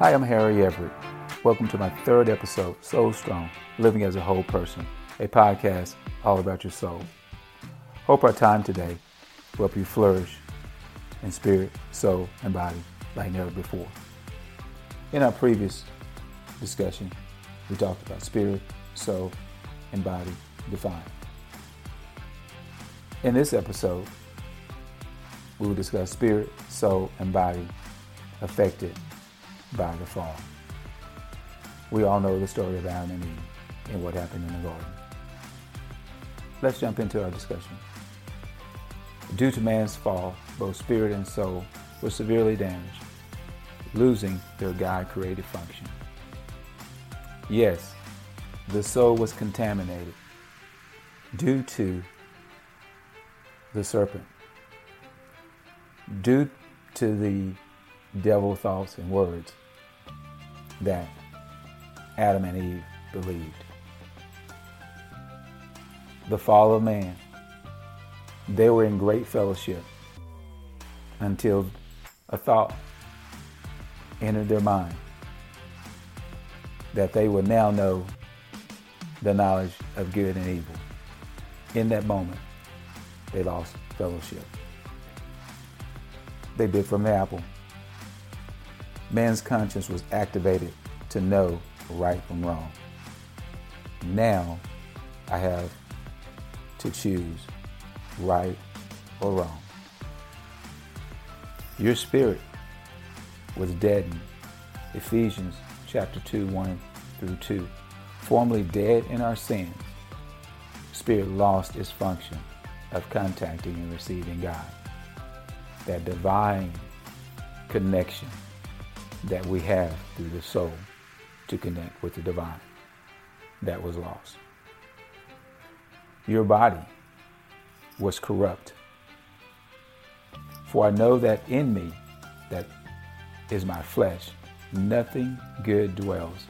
Hi, I'm Harry Everett. Welcome to my third episode, Soulstrong Living as a Whole Person, a podcast all about your soul. Hope our time today will help you flourish in spirit, soul, and body like never before. In our previous discussion, we talked about spirit, soul, and body defined. In this episode, we will discuss spirit, soul, and body affected by the fall. We all know the story of Adam and Eve and what happened in the garden. Let's jump into our discussion. Due to man's fall, both spirit and soul were severely damaged, losing their God created function. Yes, the soul was contaminated due to the serpent, due to the devil thoughts and words that Adam and Eve believed. The fall of man, they were in great fellowship until a thought entered their mind that they would now know the knowledge of good and evil. In that moment, they lost fellowship. They bit from the apple. Man's conscience was activated to know right from wrong. Now I have to choose right or wrong. Your spirit was deadened. Ephesians chapter 2, 1 through 2. Formerly dead in our sins, spirit lost its function of contacting and receiving God. That divine connection that we have through the soul to connect with the divine that was lost. Your body was corrupt. For I know that in me, that is my flesh, nothing good dwells.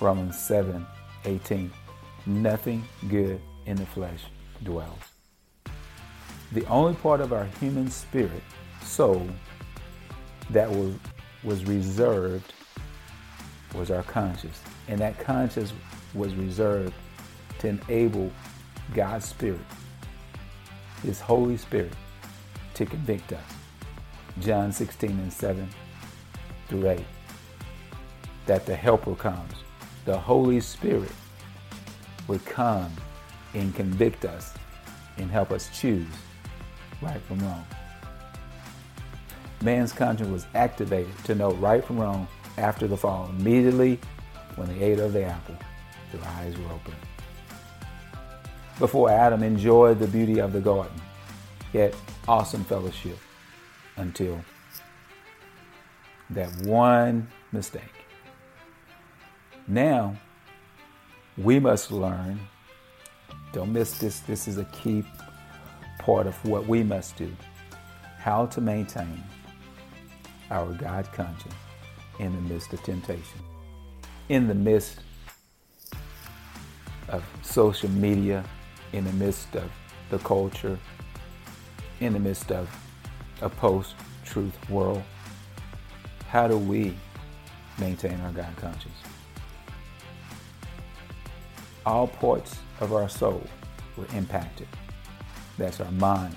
Romans 7 18. Nothing good in the flesh dwells. The only part of our human spirit, soul, that was, was reserved was our conscience. And that conscience was reserved to enable God's Spirit, His Holy Spirit, to convict us. John 16 and 7 through 8. That the Helper comes, the Holy Spirit would come and convict us and help us choose right from wrong. Man's conscience was activated to know right from wrong after the fall. Immediately when they ate of the apple, their eyes were open. Before Adam enjoyed the beauty of the garden, yet awesome fellowship until that one mistake. Now, we must learn, don't miss this, this is a key part of what we must do, how to maintain our God conscience in the midst of temptation, in the midst of social media, in the midst of the culture, in the midst of a post truth world. How do we maintain our God conscience? All parts of our soul were impacted. That's our mind,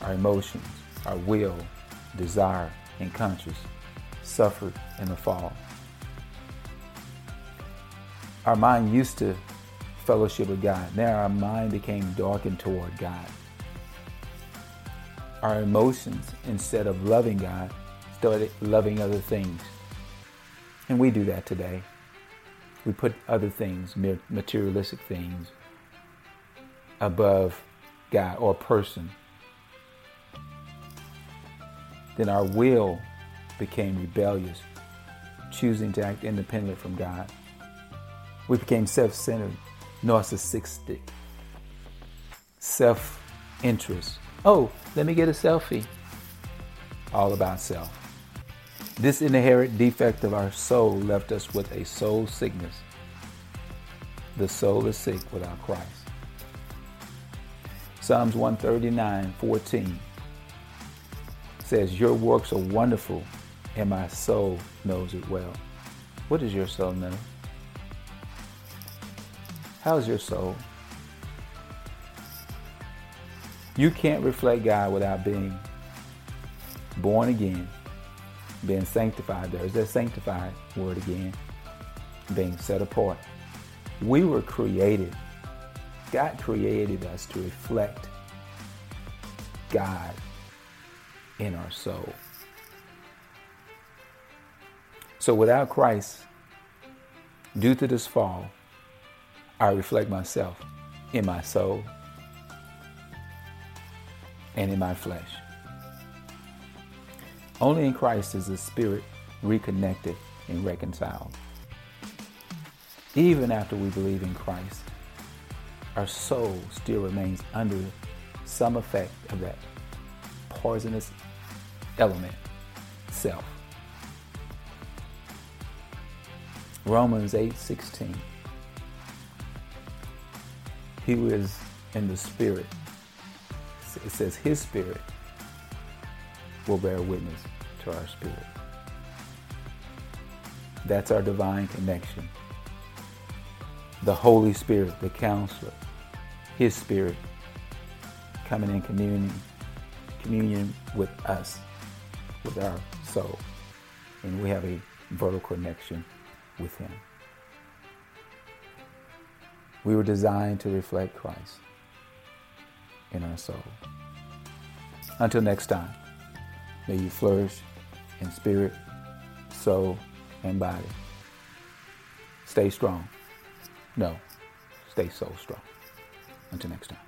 our emotions, our will, desire, and conscience suffered in the fall. Our mind used to fellowship with God. Now our mind became darkened toward God. Our emotions, instead of loving God, started loving other things. And we do that today. We put other things, materialistic things, above God or person. Then our will became rebellious, choosing to act independently from God. We became self centered, narcissistic, self interest. Oh, let me get a selfie. All about self. This inherent defect of our soul left us with a soul sickness. The soul is sick without Christ. Psalms 139 14 says, Your works are wonderful and my soul knows it well. What does your soul know? How's your soul? You can't reflect God without being born again, being sanctified. There's that sanctified word again, being set apart. We were created. God created us to reflect God in our soul. So without Christ, due to this fall, I reflect myself in my soul and in my flesh. Only in Christ is the spirit reconnected and reconciled. Even after we believe in Christ, our soul still remains under some effect of that poisonous element, self. Romans 8:16. He was in the spirit. It says his spirit will bear witness to our spirit. That's our divine connection. The Holy Spirit, the counselor, his spirit coming in communion, communion with us, with our soul. And we have a vertical connection with Him. We were designed to reflect Christ in our soul. Until next time, may you flourish in spirit, soul, and body. Stay strong. No, stay so strong. Until next time.